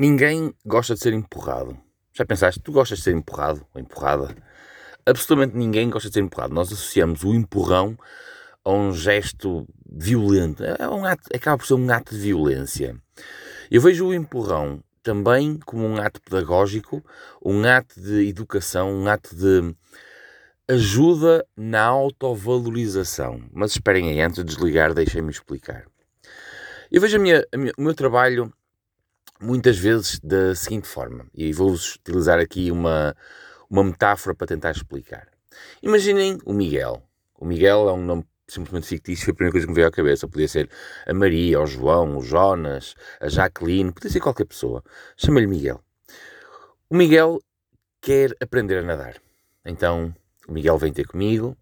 Ninguém gosta de ser empurrado. Já pensaste? Tu gostas de ser empurrado ou empurrada? Absolutamente ninguém gosta de ser empurrado. Nós associamos o empurrão a um gesto violento. É um ato, acaba por ser um ato de violência. Eu vejo o empurrão também como um ato pedagógico, um ato de educação, um ato de ajuda na autovalorização. Mas esperem aí, antes de desligar, deixem-me explicar. Eu vejo a minha, a minha, o meu trabalho muitas vezes da seguinte forma, e vou-vos utilizar aqui uma, uma metáfora para tentar explicar. Imaginem o Miguel. O Miguel é um nome simplesmente fictício, foi a primeira coisa que me veio à cabeça. Podia ser a Maria, o João, o Jonas, a Jacqueline, podia ser qualquer pessoa. Chama-lhe Miguel. O Miguel quer aprender a nadar. Então, o Miguel vem ter comigo.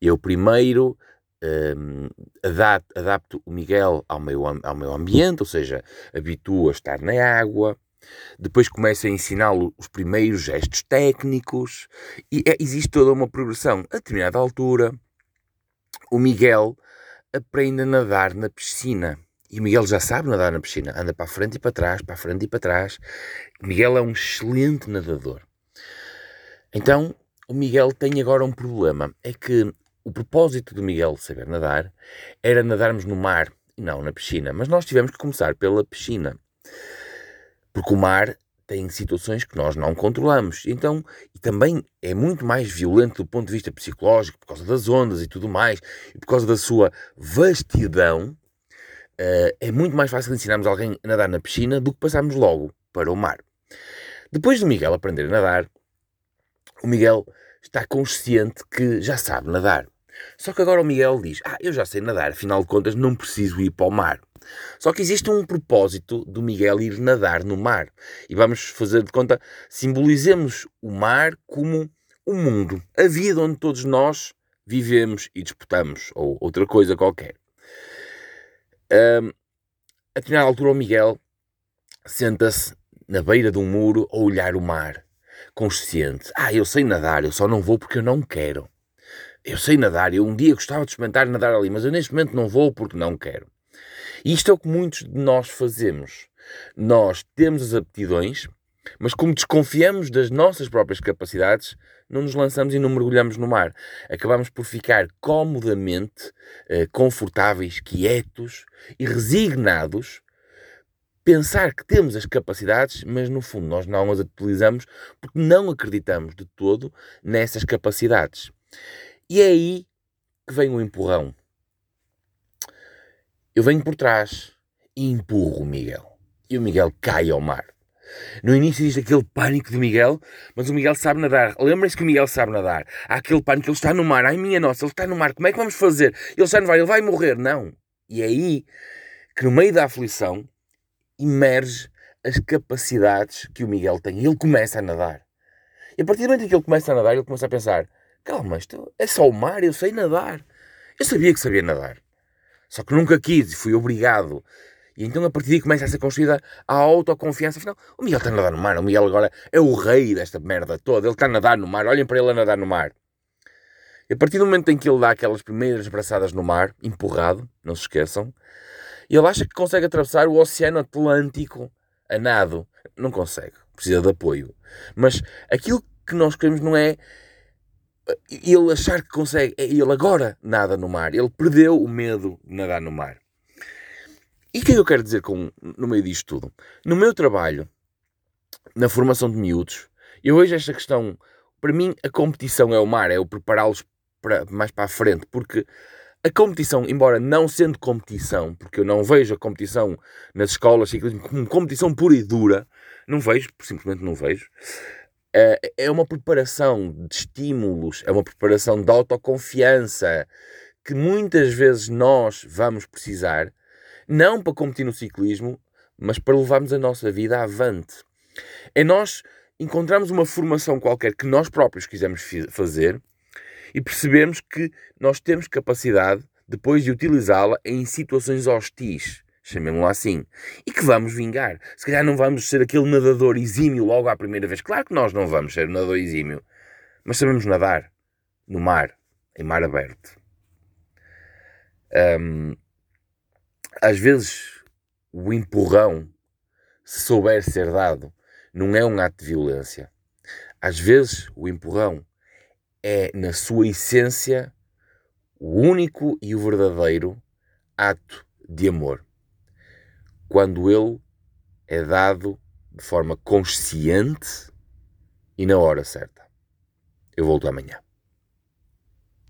Eu primeiro um, adapto, adapto, o Miguel ao meu, ao meu ambiente, ou seja, habituo a estar na água, depois começo a ensiná-lo os primeiros gestos técnicos e é, existe toda uma progressão. A determinada altura, o Miguel aprende a nadar na piscina. E o Miguel já sabe nadar na piscina, anda para a frente e para trás, para a frente e para trás. O Miguel é um excelente nadador. Então, o Miguel tem agora um problema, é que o propósito do Miguel saber nadar era nadarmos no mar e não na piscina. Mas nós tivemos que começar pela piscina. Porque o mar tem situações que nós não controlamos. Então, e também é muito mais violento do ponto de vista psicológico, por causa das ondas e tudo mais, e por causa da sua vastidão. Uh, é muito mais fácil ensinarmos alguém a nadar na piscina do que passarmos logo para o mar. Depois do Miguel aprender a nadar, o Miguel está consciente que já sabe nadar. Só que agora o Miguel diz: Ah, eu já sei nadar, afinal de contas não preciso ir para o mar. Só que existe um propósito do Miguel ir nadar no mar. E vamos fazer de conta, simbolizemos o mar como o mundo, a vida onde todos nós vivemos e disputamos, ou outra coisa qualquer. Um, a determinada altura, o Miguel senta-se na beira de um muro a olhar o mar, consciente. Ah, eu sei nadar, eu só não vou porque eu não quero. Eu sei nadar, eu um dia gostava de experimentar nadar ali, mas eu neste momento não vou porque não quero. E isto é o que muitos de nós fazemos. Nós temos as aptidões, mas como desconfiamos das nossas próprias capacidades, não nos lançamos e não mergulhamos no mar. Acabamos por ficar comodamente eh, confortáveis, quietos e resignados, pensar que temos as capacidades, mas no fundo nós não as utilizamos porque não acreditamos de todo nessas capacidades. E é aí que vem o empurrão. Eu venho por trás e empurro o Miguel. E o Miguel cai ao mar. No início existe aquele pânico de Miguel, mas o Miguel sabe nadar. Lembrem-se que o Miguel sabe nadar. Há aquele pânico, ele está no mar. Ai minha nossa, ele está no mar. Como é que vamos fazer? Ele está no mar, ele vai morrer. Não. E é aí que no meio da aflição emerge as capacidades que o Miguel tem. Ele começa a nadar. E a partir do momento em que ele começa a nadar, ele começa a pensar: Calma, isto é só o mar, eu sei nadar. Eu sabia que sabia nadar. Só que nunca quis e fui obrigado. E então a partir daí começa a ser construída a autoconfiança. Afinal, o Miguel está a nadar no mar. O Miguel agora é o rei desta merda toda. Ele está a nadar no mar. Olhem para ele a nadar no mar. E a partir do momento em que ele dá aquelas primeiras braçadas no mar, empurrado, não se esqueçam, ele acha que consegue atravessar o Oceano Atlântico a nado. Não consegue. Precisa de apoio. Mas aquilo que nós queremos não é ele achar que consegue, ele agora nada no mar, ele perdeu o medo de nadar no mar. E o que é que eu quero dizer com, no meio disto tudo? No meu trabalho, na formação de miúdos, eu vejo esta questão, para mim a competição é o mar, é o prepará-los para, mais para a frente, porque a competição, embora não sendo competição, porque eu não vejo a competição nas escolas como competição pura e dura, não vejo, simplesmente não vejo, é uma preparação de estímulos, é uma preparação de autoconfiança que muitas vezes nós vamos precisar, não para competir no ciclismo, mas para levarmos a nossa vida avante. É nós encontrarmos uma formação qualquer que nós próprios quisermos fazer e percebemos que nós temos capacidade depois de utilizá-la em situações hostis chamemos-lo assim, e que vamos vingar. Se calhar não vamos ser aquele nadador exímio logo à primeira vez. Claro que nós não vamos ser nadador exímio, mas sabemos nadar no mar, em mar aberto. Um, às vezes o empurrão se souber ser dado, não é um ato de violência. Às vezes, o empurrão é, na sua essência, o único e o verdadeiro ato de amor. Quando ele é dado de forma consciente e na hora certa. Eu volto amanhã.